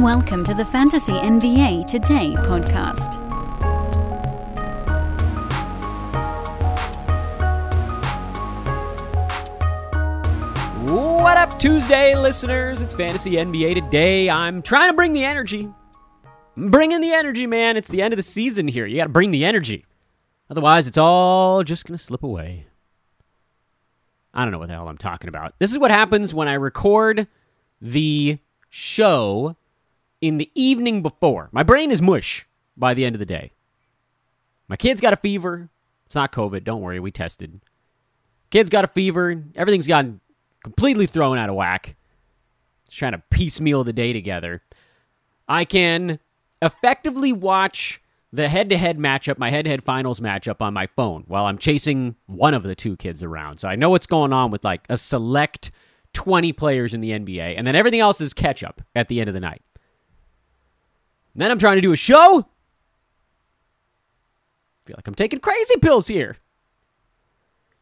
Welcome to the Fantasy NBA Today podcast. What up, Tuesday listeners? It's Fantasy NBA Today. I'm trying to bring the energy. Bring in the energy, man. It's the end of the season here. You got to bring the energy. Otherwise, it's all just going to slip away. I don't know what the hell I'm talking about. This is what happens when I record the show in the evening before. My brain is mush by the end of the day. My kid's got a fever. It's not COVID. Don't worry. We tested. Kid's got a fever. Everything's gotten completely thrown out of whack. Just trying to piecemeal the day together. I can effectively watch the head to head matchup, my head to head finals matchup on my phone while I'm chasing one of the two kids around. So I know what's going on with like a select 20 players in the NBA, and then everything else is catch up at the end of the night. Then I'm trying to do a show. feel like I'm taking crazy pills here.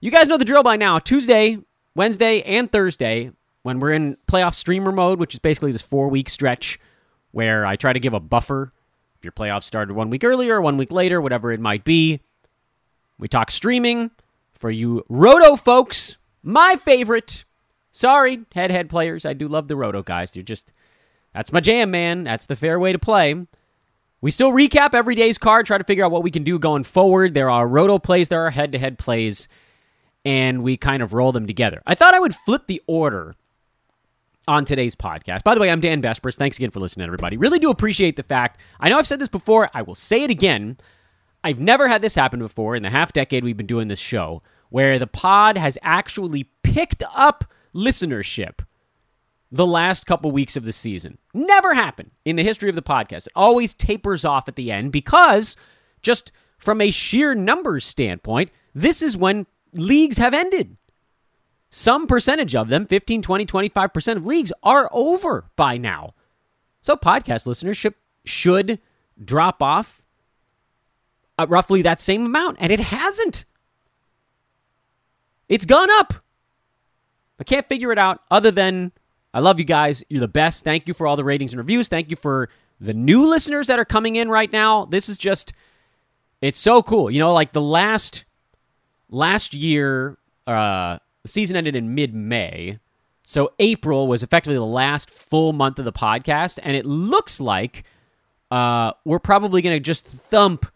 You guys know the drill by now. Tuesday, Wednesday, and Thursday, when we're in playoff streamer mode, which is basically this four week stretch where I try to give a buffer if your playoffs started one week earlier, one week later, whatever it might be. We talk streaming. For you Roto folks, my favorite. Sorry, head head players. I do love the Roto guys. They're just that's my jam, man. That's the fair way to play. We still recap every day's card, try to figure out what we can do going forward. There are roto plays, there are head to head plays, and we kind of roll them together. I thought I would flip the order on today's podcast. By the way, I'm Dan Besbris. Thanks again for listening, everybody. Really do appreciate the fact. I know I've said this before, I will say it again. I've never had this happen before in the half decade we've been doing this show where the pod has actually picked up listenership the last couple weeks of the season. Never happened in the history of the podcast. It always tapers off at the end because, just from a sheer numbers standpoint, this is when leagues have ended. Some percentage of them, 15, 20, 25% of leagues, are over by now. So podcast listenership should drop off uh, roughly that same amount, and it hasn't. It's gone up. I can't figure it out other than I love you guys. You're the best. Thank you for all the ratings and reviews. Thank you for the new listeners that are coming in right now. This is just it's so cool. You know, like the last last year uh the season ended in mid-May. So April was effectively the last full month of the podcast and it looks like uh we're probably going to just thump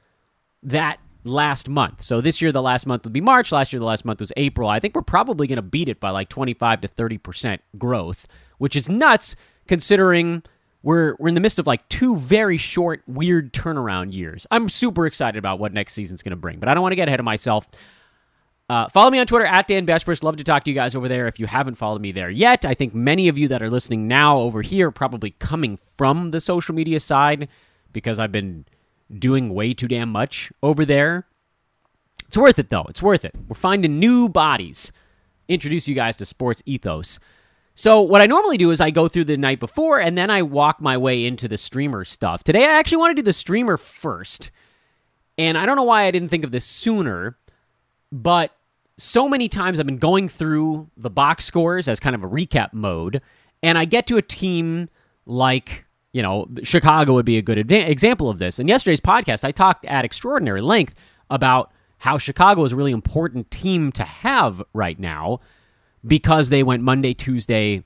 that last month. So this year the last month would be March, last year the last month was April. I think we're probably going to beat it by like 25 to 30% growth which is nuts considering we're we're in the midst of like two very short, weird turnaround years. I'm super excited about what next season's going to bring, but I don't want to get ahead of myself. Uh, follow me on Twitter at Dan Besbris. Love to talk to you guys over there. If you haven't followed me there yet, I think many of you that are listening now over here probably coming from the social media side because I've been doing way too damn much over there. It's worth it though. It's worth it. We're finding new bodies. Introduce you guys to sports ethos. So what I normally do is I go through the night before and then I walk my way into the streamer stuff. Today I actually want to do the streamer first. And I don't know why I didn't think of this sooner, but so many times I've been going through the box scores as kind of a recap mode, and I get to a team like, you know, Chicago would be a good example of this. In yesterday's podcast, I talked at extraordinary length about how Chicago is a really important team to have right now because they went Monday, Tuesday,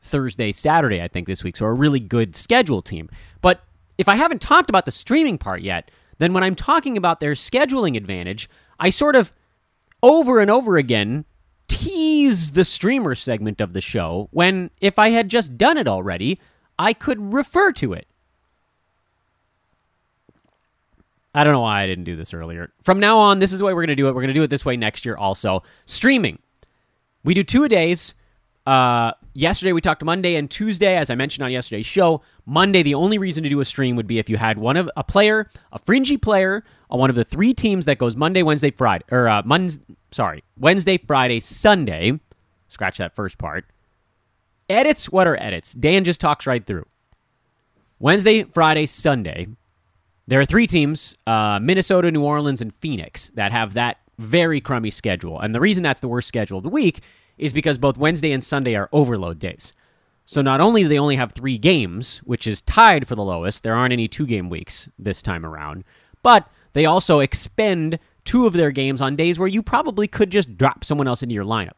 Thursday, Saturday, I think this week. So a really good schedule team. But if I haven't talked about the streaming part yet, then when I'm talking about their scheduling advantage, I sort of over and over again tease the streamer segment of the show when if I had just done it already, I could refer to it. I don't know why I didn't do this earlier. From now on, this is the way we're going to do it. We're going to do it this way next year also. Streaming. We do two a days. Uh, yesterday we talked Monday and Tuesday, as I mentioned on yesterday's show. Monday, the only reason to do a stream would be if you had one of a player, a fringy player on one of the three teams that goes Monday, Wednesday, Friday, or uh, Monday, sorry, Wednesday, Friday, Sunday. Scratch that first part. Edits, what are edits? Dan just talks right through. Wednesday, Friday, Sunday. There are three teams: uh, Minnesota, New Orleans, and Phoenix that have that very crummy schedule. And the reason that's the worst schedule of the week is because both Wednesday and Sunday are overload days. So not only do they only have three games, which is tied for the lowest, there aren't any two game weeks this time around, but they also expend two of their games on days where you probably could just drop someone else into your lineup.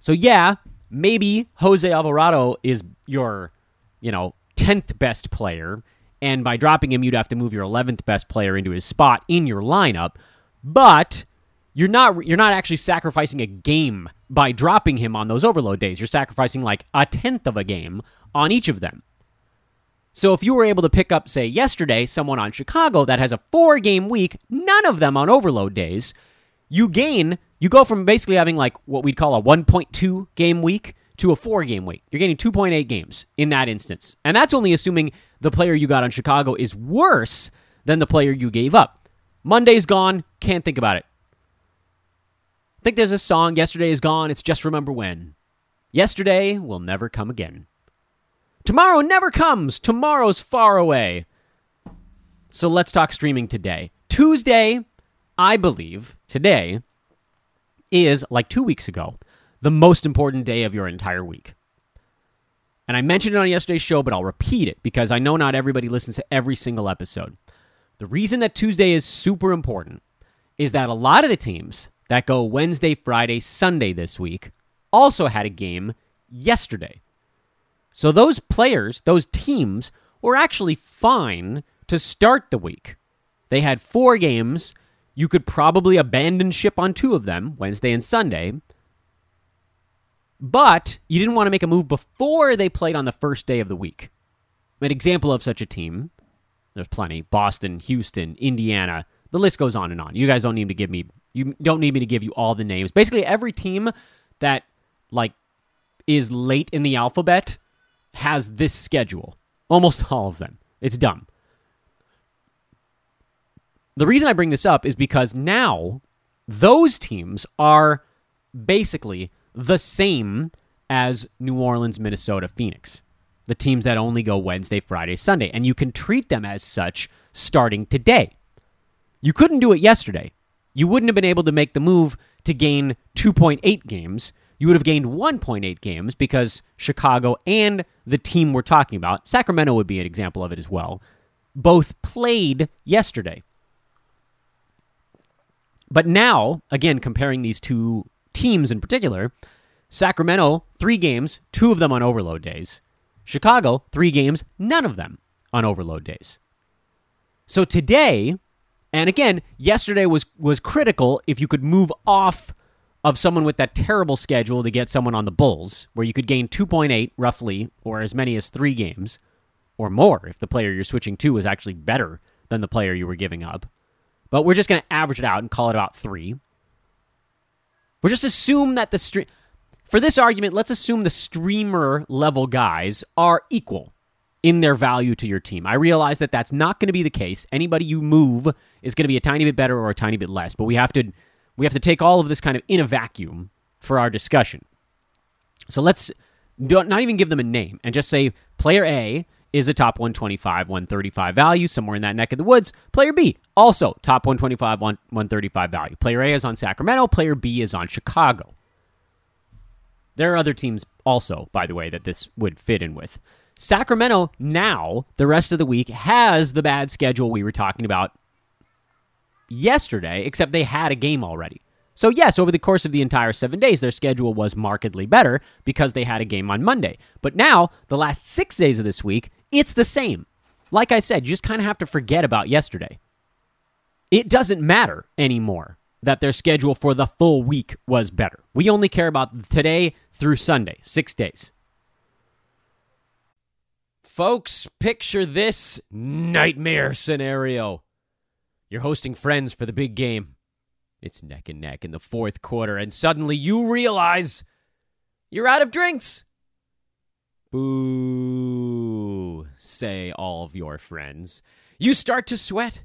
So yeah, maybe Jose Alvarado is your, you know, 10th best player, and by dropping him, you'd have to move your 11th best player into his spot in your lineup, but you're not you're not actually sacrificing a game by dropping him on those overload days. You're sacrificing like a tenth of a game on each of them. So if you were able to pick up, say, yesterday, someone on Chicago that has a four game week, none of them on overload days, you gain, you go from basically having like what we'd call a 1.2 game week to a four game week. You're getting 2.8 games in that instance. And that's only assuming the player you got on Chicago is worse than the player you gave up. Monday's gone, can't think about it. I think there's a song, Yesterday is Gone, it's just remember when. Yesterday will never come again. Tomorrow never comes. Tomorrow's far away. So let's talk streaming today. Tuesday, I believe, today, is, like two weeks ago, the most important day of your entire week. And I mentioned it on yesterday's show, but I'll repeat it because I know not everybody listens to every single episode. The reason that Tuesday is super important is that a lot of the teams that go Wednesday, Friday, Sunday this week also had a game yesterday. So those players, those teams, were actually fine to start the week. They had four games. You could probably abandon ship on two of them, Wednesday and Sunday. But you didn't want to make a move before they played on the first day of the week. An example of such a team, there's plenty Boston, Houston, Indiana, the list goes on and on. You guys don't need to give me you don't need me to give you all the names. Basically every team that like is late in the alphabet has this schedule. Almost all of them. It's dumb. The reason I bring this up is because now those teams are basically the same as New Orleans, Minnesota, Phoenix. The teams that only go Wednesday, Friday, Sunday. And you can treat them as such starting today. You couldn't do it yesterday. You wouldn't have been able to make the move to gain 2.8 games you would have gained 1.8 games because Chicago and the team we're talking about, Sacramento would be an example of it as well, both played yesterday. But now, again, comparing these two teams in particular, Sacramento, three games, two of them on overload days. Chicago, three games, none of them on overload days. So today, and again, yesterday was was critical if you could move off of someone with that terrible schedule to get someone on the Bulls, where you could gain 2.8 roughly, or as many as three games, or more if the player you're switching to is actually better than the player you were giving up. But we're just going to average it out and call it about three. We'll just assume that the stream. For this argument, let's assume the streamer level guys are equal in their value to your team. I realize that that's not going to be the case. Anybody you move is going to be a tiny bit better or a tiny bit less, but we have to we have to take all of this kind of in a vacuum for our discussion. So let's not even give them a name and just say player A is a top 125, 135 value, somewhere in that neck of the woods. Player B, also top 125, 135 value. Player A is on Sacramento, player B is on Chicago. There are other teams also, by the way, that this would fit in with. Sacramento now, the rest of the week, has the bad schedule we were talking about yesterday, except they had a game already. So, yes, over the course of the entire seven days, their schedule was markedly better because they had a game on Monday. But now, the last six days of this week, it's the same. Like I said, you just kind of have to forget about yesterday. It doesn't matter anymore that their schedule for the full week was better. We only care about today through Sunday, six days. Folks, picture this nightmare scenario. You're hosting friends for the big game. It's neck and neck in the fourth quarter, and suddenly you realize you're out of drinks. Boo, say all of your friends. You start to sweat.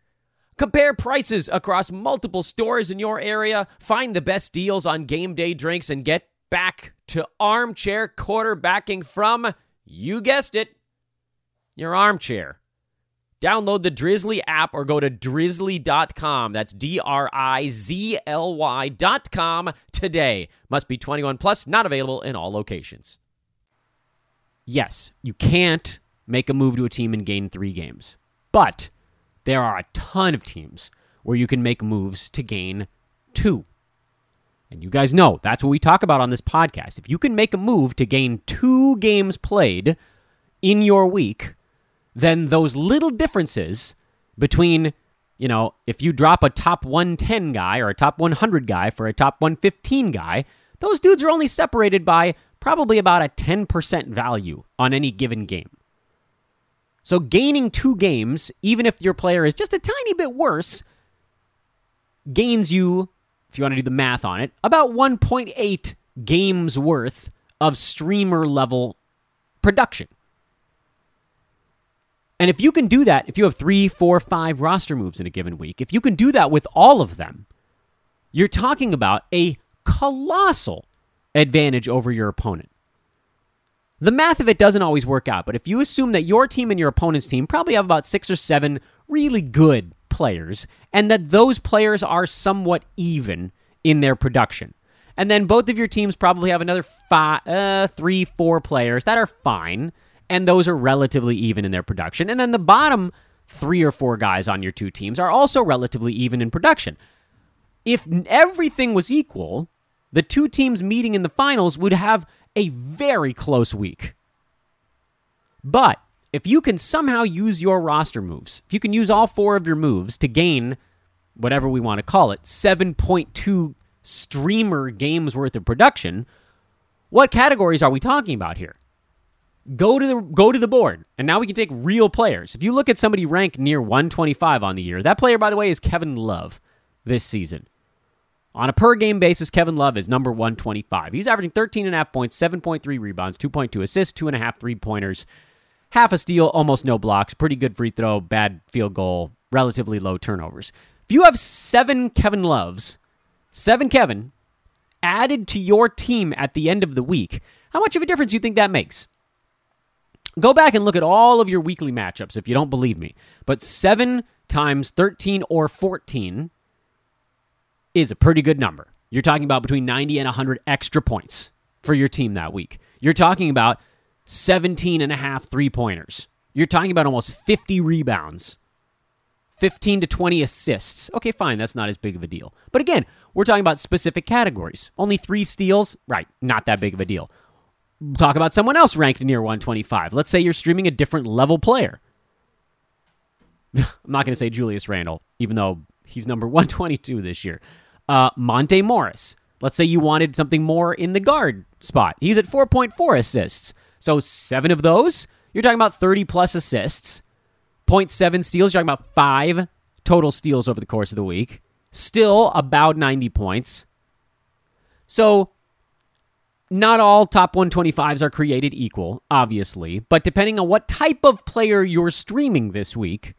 Compare prices across multiple stores in your area, find the best deals on game day drinks, and get back to armchair quarterbacking from, you guessed it, your armchair. Download the Drizly app or go to drizly.com. That's D R I Z L Y.com today. Must be 21 plus, not available in all locations. Yes, you can't make a move to a team and gain three games, but there are a ton of teams where you can make moves to gain two. And you guys know that's what we talk about on this podcast. If you can make a move to gain two games played in your week, then those little differences between, you know, if you drop a top 110 guy or a top 100 guy for a top 115 guy, those dudes are only separated by probably about a 10% value on any given game. So gaining two games, even if your player is just a tiny bit worse, gains you, if you want to do the math on it, about 1.8 games worth of streamer level production. And if you can do that, if you have three, four, five roster moves in a given week, if you can do that with all of them, you're talking about a colossal advantage over your opponent. The math of it doesn't always work out, but if you assume that your team and your opponent's team probably have about six or seven really good players, and that those players are somewhat even in their production, and then both of your teams probably have another five, uh, three, four players that are fine, and those are relatively even in their production. And then the bottom three or four guys on your two teams are also relatively even in production. If everything was equal, the two teams meeting in the finals would have a very close week. But if you can somehow use your roster moves, if you can use all four of your moves to gain whatever we want to call it, 7.2 streamer games worth of production, what categories are we talking about here? Go to the go to the board, and now we can take real players. If you look at somebody ranked near 125 on the year, that player, by the way, is Kevin Love this season. On a per game basis, Kevin Love is number 125. He's averaging 13.5 points, 7.3 rebounds, 2.2 assists, 2.5 three pointers, half a steal, almost no blocks, pretty good free throw, bad field goal, relatively low turnovers. If you have seven Kevin Loves, seven Kevin, added to your team at the end of the week, how much of a difference do you think that makes? Go back and look at all of your weekly matchups if you don't believe me. But 7 times 13 or 14 is a pretty good number. You're talking about between 90 and 100 extra points for your team that week. You're talking about 17 and a half three pointers. You're talking about almost 50 rebounds, 15 to 20 assists. Okay, fine, that's not as big of a deal. But again, we're talking about specific categories. Only three steals, right, not that big of a deal talk about someone else ranked near 125. Let's say you're streaming a different level player. I'm not going to say Julius Randle, even though he's number 122 this year. Uh, Monte Morris. Let's say you wanted something more in the guard spot. He's at 4.4 assists. So seven of those, you're talking about 30 plus assists. 0.7 steals, you're talking about five total steals over the course of the week. Still about 90 points. So not all top 125s are created equal, obviously, but depending on what type of player you're streaming this week,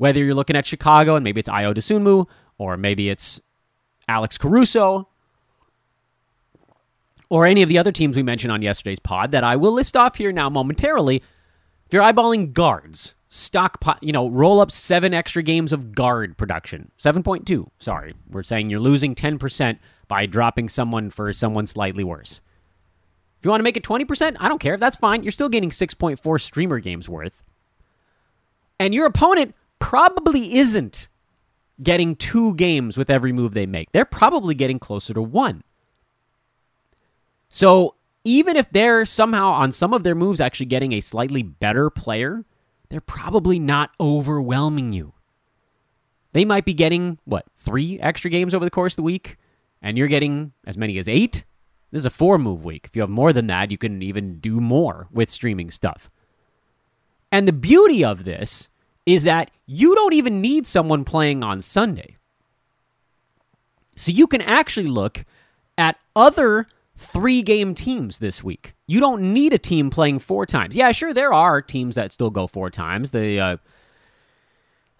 whether you're looking at Chicago and maybe it's Ayo Dosunmu, or maybe it's Alex Caruso, or any of the other teams we mentioned on yesterday's pod that I will list off here now momentarily. If you're eyeballing guards, stock, you know, roll up seven extra games of guard production. 7.2, sorry. We're saying you're losing 10% by dropping someone for someone slightly worse. If you want to make it 20%, I don't care. That's fine. You're still getting 6.4 streamer games worth. And your opponent probably isn't getting two games with every move they make. They're probably getting closer to one. So even if they're somehow on some of their moves actually getting a slightly better player, they're probably not overwhelming you. They might be getting, what, three extra games over the course of the week, and you're getting as many as eight? This is a four move week. If you have more than that, you can even do more with streaming stuff. And the beauty of this is that you don't even need someone playing on Sunday. So you can actually look at other three game teams this week. You don't need a team playing four times. Yeah, sure, there are teams that still go four times. The uh,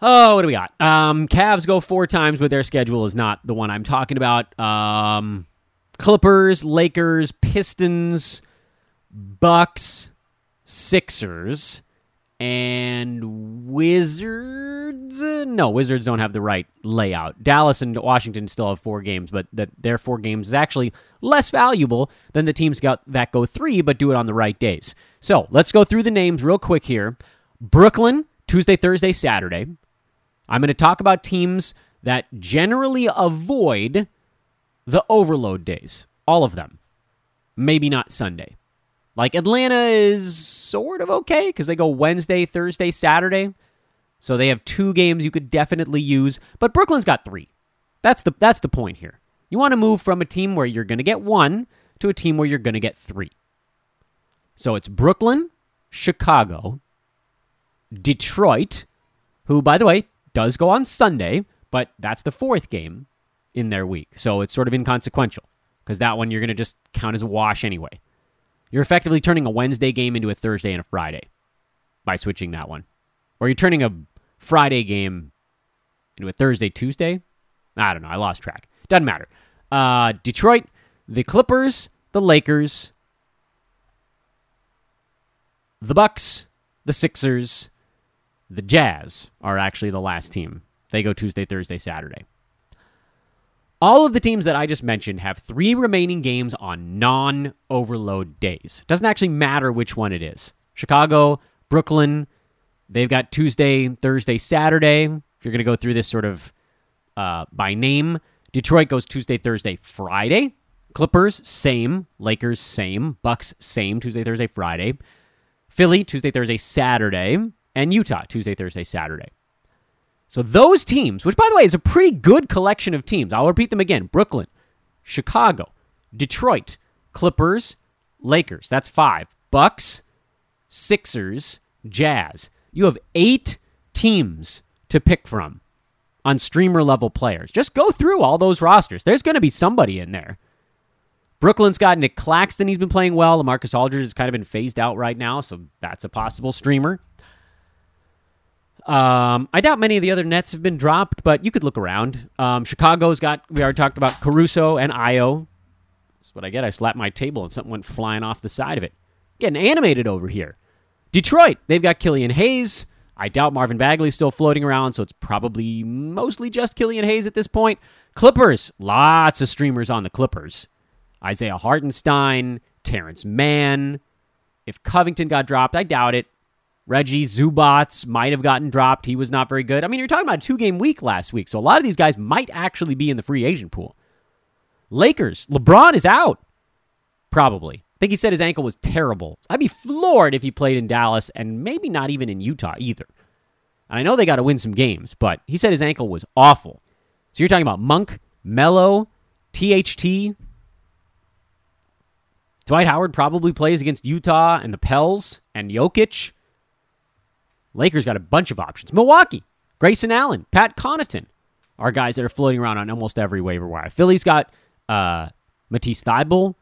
oh, what do we got? Um, Cavs go four times, but their schedule is not the one I'm talking about. Um, Clippers, Lakers, Pistons, Bucks, Sixers, and Wizards. Uh, no, Wizards don't have the right layout. Dallas and Washington still have four games, but that their four games is actually less valuable than the teams got that go three, but do it on the right days. So let's go through the names real quick here. Brooklyn, Tuesday, Thursday, Saturday. I'm going to talk about teams that generally avoid the overload days. All of them. Maybe not Sunday. Like Atlanta is sort of okay because they go Wednesday, Thursday, Saturday. So they have two games you could definitely use, but Brooklyn's got three. That's the that's the point here. You want to move from a team where you're going to get one to a team where you're going to get three. So it's Brooklyn, Chicago, Detroit, who, by the way, does go on Sunday, but that's the fourth game in their week. So it's sort of inconsequential because that one you're going to just count as a wash anyway. You're effectively turning a Wednesday game into a Thursday and a Friday by switching that one. Or you're turning a Friday game into a Thursday, Tuesday. I don't know. I lost track. Doesn't matter. Uh, Detroit, the Clippers, the Lakers, the Bucks, the Sixers, the Jazz are actually the last team. They go Tuesday, Thursday, Saturday. All of the teams that I just mentioned have three remaining games on non overload days. Doesn't actually matter which one it is. Chicago, Brooklyn, they've got Tuesday, Thursday, Saturday. If you're going to go through this sort of uh, by name, Detroit goes Tuesday, Thursday, Friday. Clippers, same. Lakers, same. Bucks, same. Tuesday, Thursday, Friday. Philly, Tuesday, Thursday, Saturday. And Utah, Tuesday, Thursday, Saturday. So those teams, which by the way is a pretty good collection of teams, I'll repeat them again Brooklyn, Chicago, Detroit, Clippers, Lakers. That's five. Bucks, Sixers, Jazz. You have eight teams to pick from on streamer level players. Just go through all those rosters. There's going to be somebody in there. Brooklyn's got Nic Claxton. He's been playing well. LaMarcus Aldridge has kind of been phased out right now, so that's a possible streamer. Um, I doubt many of the other nets have been dropped, but you could look around. Um, Chicago's got, we already talked about Caruso and Ayo. That's what I get. I slapped my table and something went flying off the side of it. Getting animated over here. Detroit, they've got Killian Hayes. I doubt Marvin Bagley's still floating around, so it's probably mostly just Killian Hayes at this point. Clippers, lots of streamers on the Clippers. Isaiah Hartenstein, Terance Mann. If Covington got dropped, I doubt it. Reggie Zubac might have gotten dropped. He was not very good. I mean, you're talking about a two game week last week, so a lot of these guys might actually be in the free agent pool. Lakers, LeBron is out. Probably. I think he said his ankle was terrible. I'd be floored if he played in Dallas and maybe not even in Utah either. And I know they got to win some games, but he said his ankle was awful. So you're talking about Monk, Melo, THT. Dwight Howard probably plays against Utah and the Pels and Jokic. Lakers got a bunch of options. Milwaukee, Grayson Allen, Pat Connaughton are guys that are floating around on almost every waiver wire. Philly's got uh, Matisse Thybulle,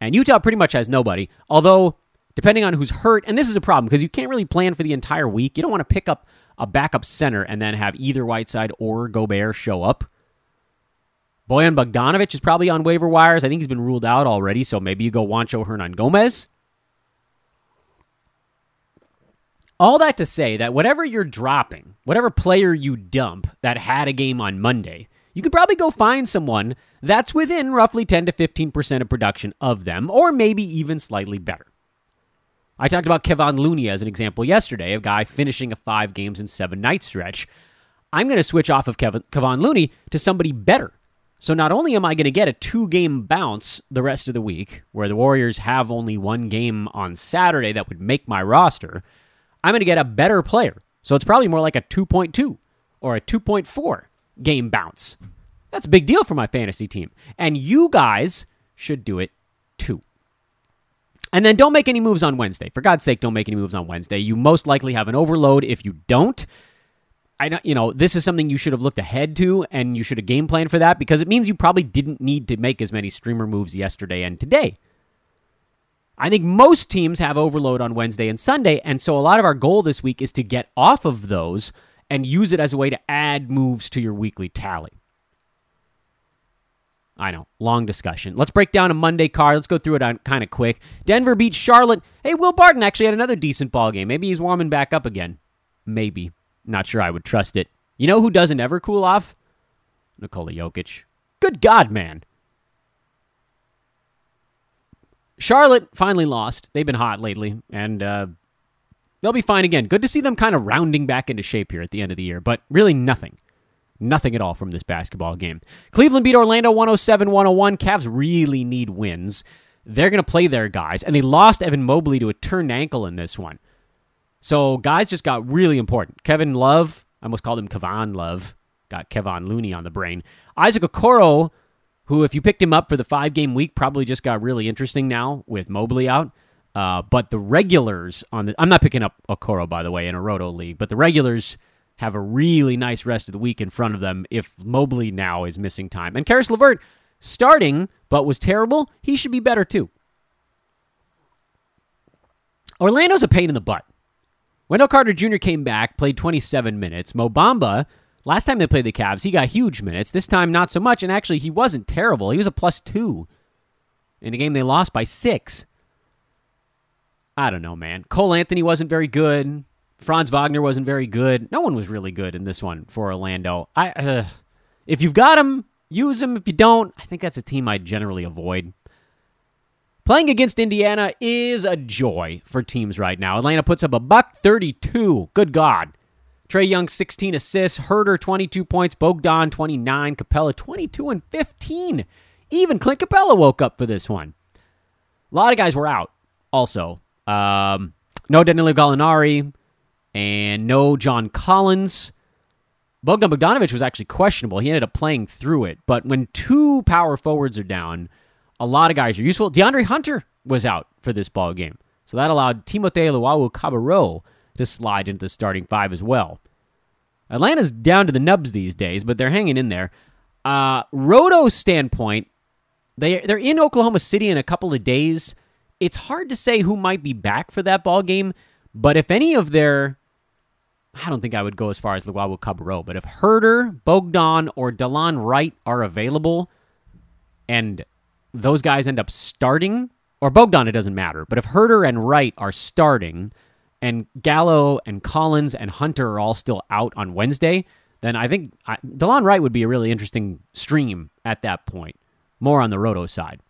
and Utah pretty much has nobody. Although, depending on who's hurt, and this is a problem because you can't really plan for the entire week. You don't want to pick up a backup center and then have either Whiteside or Gobert show up. Bojan Bogdanovic is probably on waiver wires. I think he's been ruled out already, so maybe you go Juancho Hernangomez. All that to say that whatever you're dropping, whatever player you dump that had a game on Monday, you could probably go find someone that's within roughly 10 to 15% of production of them, or maybe even slightly better. I talked about Kevon Looney as an example yesterday, a guy finishing a five games and seven night stretch. I'm going to switch off of Kevin, Kevon Looney to somebody better. So not only am I going to get a two game bounce the rest of the week, where the Warriors have only one game on Saturday that would make my roster, I'm going to get a better player. So it's probably more like a 2.2 or a 2.4 game bounce. That's a big deal for my fantasy team. And you guys should do it too. And then don't make any moves on Wednesday. For God's sake, don't make any moves on Wednesday. You most likely have an overload if you don't. I don't, you know, this is something you should have looked ahead to and you should have game planned for that because it means you probably didn't need to make as many streamer moves yesterday and today. I think most teams have overload on Wednesday and Sunday, and so a lot of our goal this week is to get off of those and use it as a way to add moves to your weekly tally. I know, long discussion. Let's break down a Monday card. Let's go through it on kind of quick. Denver beats Charlotte. Hey, Will Barton actually had another decent ball game. Maybe he's warming back up again. Maybe. Not sure I would trust it. You know who doesn't ever cool off? Nikola Jokic. Good God, man. Charlotte finally lost. They've been hot lately, and uh, they'll be fine again. Good to see them kind of rounding back into shape here at the end of the year, but really nothing. Nothing at all from this basketball game. Cleveland beat Orlando 107 101. Cavs really need wins. They're going to play their guys, and they lost Evan Mobley to a turned ankle in this one. So guys just got really important. Kevin Love, I almost called him Kevon Love, got Kevon Looney on the brain. Isaac Okoro, who if you picked him up for the five game week, probably just got really interesting now with Mobley out. Uh, but the regulars on the I'm not picking up Okoro by the way in a Roto league, but the regulars have a really nice rest of the week in front of them if Mobley now is missing time. And Caris LeVert starting, but was terrible. He should be better too. Orlando's a pain in the butt. Wendell Carter Jr. came back, played 27 minutes. Mo Bamba, last time they played the Cavs, he got huge minutes. This time, not so much. And actually, he wasn't terrible. He was a plus two in a game they lost by six. I don't know, man. Cole Anthony wasn't very good. Franz Wagner wasn't very good. No one was really good in this one for Orlando. I, uh, if you've got him, use him. If you don't, I think that's a team I generally avoid. Playing against Indiana is a joy for teams right now. Atlanta puts up a buck 32. Good God. Trae Young 16 assists, Huerter, 22 points, Bogdan 29, Capela, 22 and 15. Even Clint Capela woke up for this one. A lot of guys were out also. Um, no Danilo Gallinari and no John Collins. Bogdan Bogdanovic was actually questionable. He ended up playing through it. But when two power forwards are down, a lot of guys are useful. DeAndre Hunter was out for this ball game, so that allowed Timothé Luwawu-Cabarrot to slide into the starting five as well. Atlanta's down to the nubs these days, but they're hanging in there. Uh, Roto's standpoint, they they're in Oklahoma City in a couple of days. It's hard to say who might be back for that ball game, but if any of their I don't think I would go as far as Luwawu-Cabarrot, but if Huerter, Bogdan, or Delon Wright are available, and those guys end up starting, or Bogdan, it doesn't matter. But if Huerter and Wright are starting, and Gallo and Collins and Hunter are all still out on Wednesday, then I think I, Delon Wright would be a really interesting stream at that point. More on the Roto side.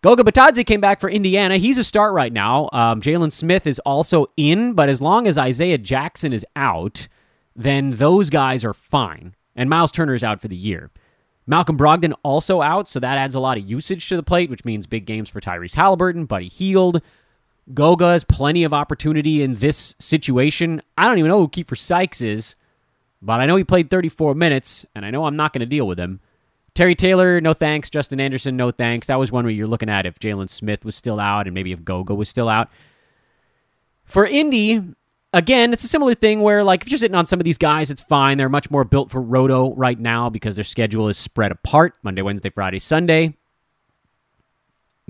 Goga Bitadze came back for Indiana. He's a start right now. Um, Jalen Smith is also in, but as long as Isaiah Jackson is out, then those guys are fine. And Miles Turner is out for the year. Malcolm Brogdon also out, so that adds a lot of usage to the plate, which means big games for Tyrese Halliburton, Buddy Hield. Goga has plenty of opportunity in this situation. I don't even know who Keifer Sykes is, but I know he played 34 minutes, and I know I'm not going to deal with him. Terry Taylor, no thanks. Justin Anderson, no thanks. That was one where you're looking at if Jalen Smith was still out and maybe if Goga was still out. For Indy, again, it's a similar thing where, like, if you're sitting on some of these guys, it's fine. They're much more built for roto right now because their schedule is spread apart Monday, Wednesday, Friday, Sunday.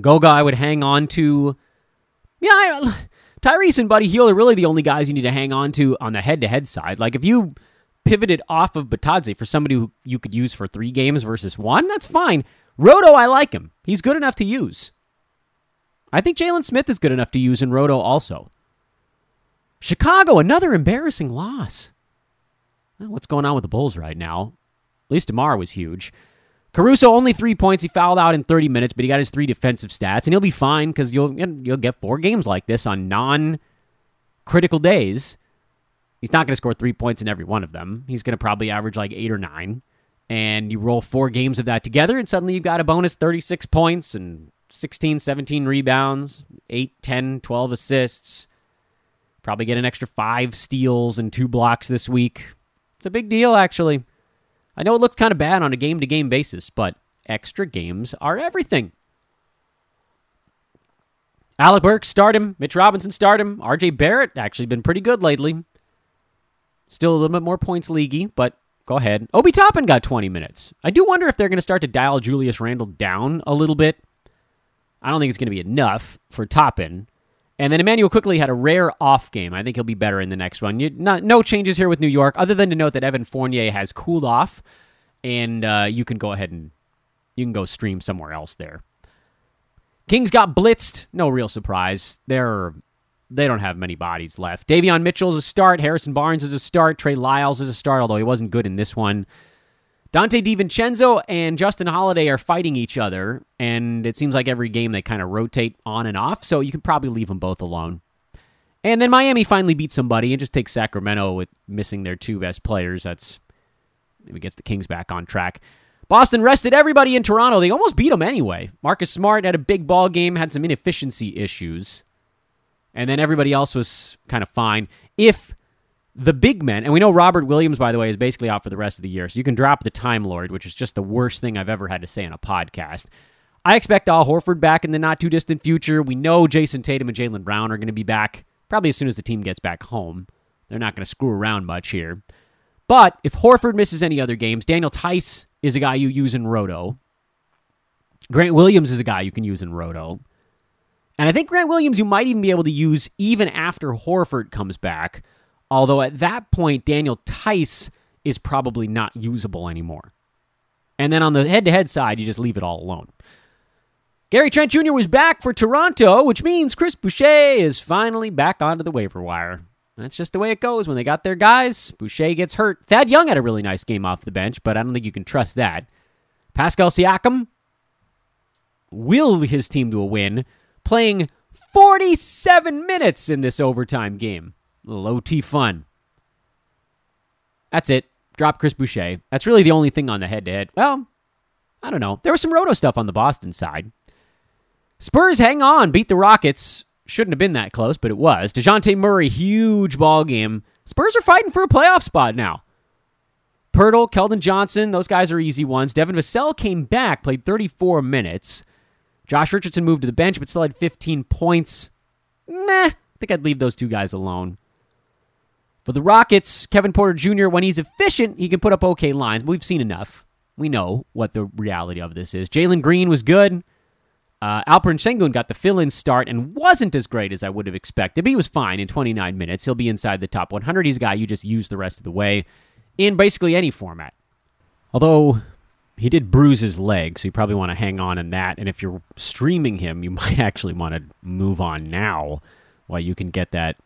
Goga, I would hang on to. Yeah, I, Tyrese and Buddy Hield are really the only guys you need to hang on to on the head to head side. Like, if you pivoted off of Bitadze for somebody who you could use for three games versus one, that's fine. Roto, I like him. He's good enough to use. I think Jalen Smith is good enough to use in Roto also. Chicago, another embarrassing loss. What's going on with the Bulls right now? At least DeMar was huge. Caruso only three points. He fouled out in 30 minutes, but he got his three defensive stats, and he'll be fine because you'll you'll get four games like this on non-critical days. He's not going to score three points in every one of them. He's going to probably average like eight or nine, and you roll four games of that together, and suddenly you've got a bonus 36 points and 16, 17 rebounds, 8, 10, 12 assists. Probably get an extra five steals and two blocks this week. It's a big deal, actually. I know it looks kind of bad on a game to game basis, but extra games are everything. Alec Burks, start him. Mitch Robinson, start him. RJ Barrett, actually been pretty good lately. Still a little bit more points leaguey, but go ahead. Obi Toppin got 20 minutes. I do wonder if they're going to start to dial Julius Randle down a little bit. I don't think it's going to be enough for Toppin. And then Immanuel Quickley had a rare off game. I think he'll be better in the next one. You, not, no changes here with New York, other than to note that Evan Fournier has cooled off, and uh, you can go ahead and you can go stream somewhere else there. Kings got blitzed. No real surprise. They're they don't have many bodies left. Davion Mitchell is a start. Harrison Barnes is a start. Trey Lyles is a start, although he wasn't good in this one. Donte DiVincenzo and Justin Holiday are fighting each other, and it seems like every game they kind of rotate on and off, so you can probably leave them both alone. And then Miami finally beat somebody and just takes Sacramento with missing their two best players. That's maybe gets the Kings back on track. Boston rested everybody in Toronto. They almost beat them anyway. Marcus Smart had a big ball game, had some inefficiency issues, and then everybody else was kind of fine. If the big men, and we know Robert Williams, by the way, is basically out for the rest of the year, so you can drop the Time Lord, which is just the worst thing I've ever had to say on a podcast. I expect Al Horford back in the not too distant future. We know Jayson Tatum and Jaylen Brown are going to be back probably as soon as the team gets back home. They're not going to screw around much here. But if Horford misses any other games, Daniel Theis is a guy you use in Roto. Grant Williams is a guy you can use in Roto. And I think Grant Williams you might even be able to use even after Horford comes back Although at that point, Daniel Theis is probably not usable anymore. And then on the head to head side, you just leave it all alone. Gary Trent Jr. was back for Toronto, which means Chris Boucher is finally back onto the waiver wire. That's just the way it goes when they got their guys. Boucher gets hurt. Thad Young had a really nice game off the bench, but I don't think you can trust that. Pascal Siakam willed his team to a win, playing 47 minutes in this overtime game. Little OT fun. That's it. Drop Chris Boucher. That's really the only thing on the head to head. Well, I don't know. There was some roto stuff on the Boston side. Spurs hang on, beat the Rockets. Shouldn't have been that close, but it was. DeJounte Murray, huge ball game. Spurs are fighting for a playoff spot now. Poeltl, Keldon Johnson, those guys are easy ones. Devin Vassell came back, played 34 minutes. Josh Richardson moved to the bench, but still had 15 points. Meh. I think I'd leave those two guys alone. For the Rockets, Kevin Porter Jr., when he's efficient, he can put up okay lines. We've seen enough. We know what the reality of this is. Jalen Green was good. Uh, Alperen Sengun got the fill-in start and wasn't as great as I would have expected, but he was fine in 29 minutes. He'll be inside the top 100. He's a guy you just use the rest of the way in basically any format. Although he did bruise his leg, so you probably want to hang on in that. And if you're streaming him, you might actually want to move on now while you can get that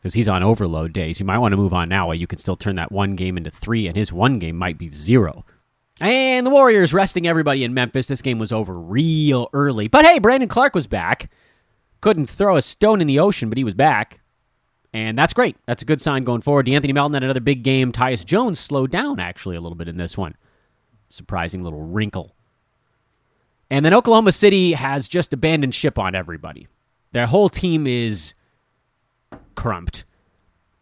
because he's on overload days. You might want to move on now while you can still turn that one game into three, and his one game might be zero. And the Warriors resting everybody in Memphis. This game was over real early. But hey, Brandon Clarke was back. Couldn't throw a stone in the ocean, but he was back. And that's great. That's a good sign going forward. De'Anthony Melton had another big game. Tyus Jones slowed down, actually, a little bit in this one. Surprising little wrinkle. And then Oklahoma City has just abandoned ship on everybody. Their whole team is crumped.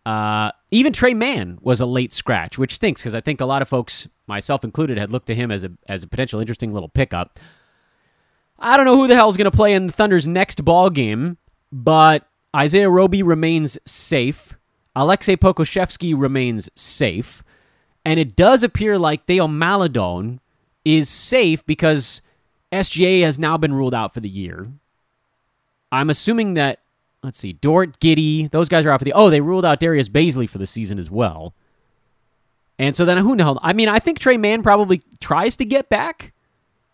Uh, even Tre Mann was a late scratch, which stinks because I think a lot of folks, myself included, had looked to him as a as a potential interesting little pickup. I don't know who the hell is going to play in the Thunder's next ball game, but Isaiah Roby remains safe. Aleksej Pokusevski remains safe, and it does appear like Theo Maledon is safe because SGA has now been ruled out for the year. I'm assuming that let's see, Dort, Giddey, those guys are out for the. Oh, they ruled out Darius Bazley for the season as well. And so then who knows? I mean, I think Tre Mann probably tries to get back.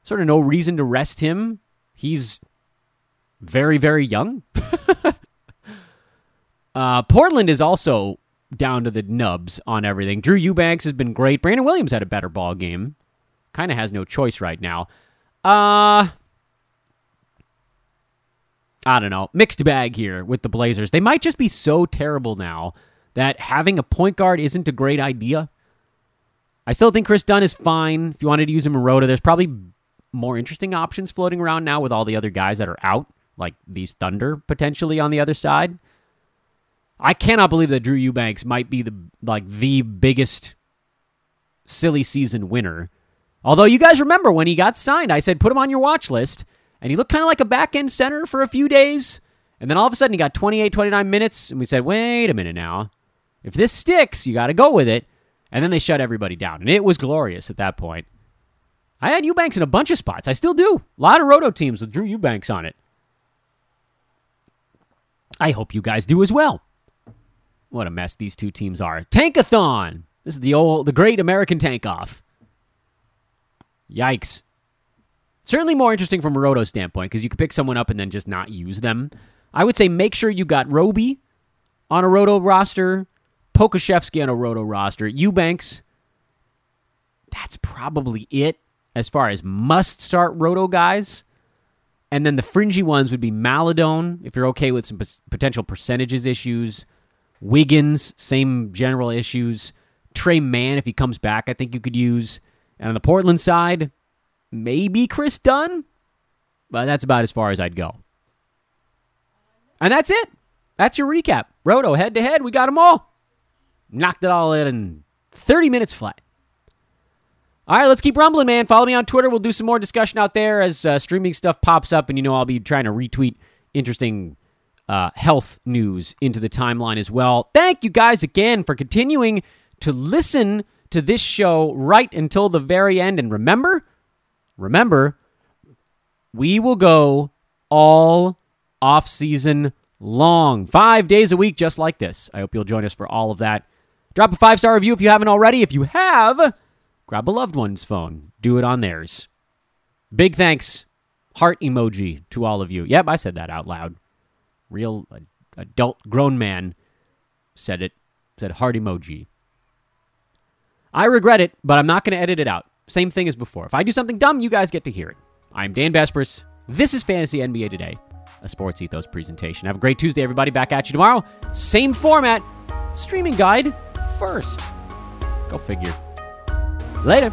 Sort of no reason to rest him. He's very, very young. uh, Portland is also down to the nubs on everything. Drew Eubanks has been great. Brandon Williams had a better ball game. Kind of has no choice right now. Uh I don't know, mixed bag here with the Blazers. They might just be so terrible now that having a point guard isn't a great idea. I still think Kris Dunn is fine. If you wanted to use him in Roto, there's probably more interesting options floating around now with all the other guys that are out, like these Thunder potentially on the other side. I cannot believe that Drew Eubanks might be the like the biggest silly season winner. Although you guys remember when he got signed, I said put him on your watch list and he looked kind of like a back end center for a few days. And then all of a sudden he got 28, 29 minutes, and we said, wait a minute now. If this sticks, you got to go with it. And then they shut everybody down. And it was glorious at that point. I had Eubanks in a bunch of spots. I still do. A lot of roto teams with Drew Eubanks on it. I hope you guys do as well. What a mess these two teams are. Tankathon. This is the old, the great American tank off. Yikes. Certainly more interesting from a roto standpoint because you could pick someone up and then just not use them. I would say make sure you got Roby on a roto roster, Pokusevski on a roto roster, Eubanks. That's probably it as far as must start roto guys. And then the fringy ones would be Maledon, if you're okay with some potential percentages issues. Wiggins, same general issues. Tre Mann, if he comes back, I think you could use. And on the Portland side, maybe Kris Dunn, but that's about as far as I'd go. And that's it. That's your recap. Roto, head to head, we got them all. Knocked it all in in 30 minutes flat. All right, let's keep rumbling, man. Follow me on Twitter. We'll do some more discussion out there as uh, streaming stuff pops up, and you know I'll be trying to retweet interesting uh, health news into the timeline as well. Thank you guys again for continuing to listen to this show right until the very end. And remember, remember, we will go all off season long, five days a week, just like this. I hope you'll join us for all of that. Drop a five star review if you haven't already. If you have, grab a loved one's phone, do it on theirs. Big thanks, heart emoji to all of you. Yep, I said that out loud. Real uh, adult grown man said it, said heart emoji. I regret it, but I'm not going to edit it out. Same thing as before. If I do something dumb, you guys get to hear it. I'm Dan Besbris. This is Fantasy NBA Today, a Sports Ethos presentation. Have a great Tuesday, everybody. Back at you tomorrow. Same format. Streaming guide first. Go figure. Later.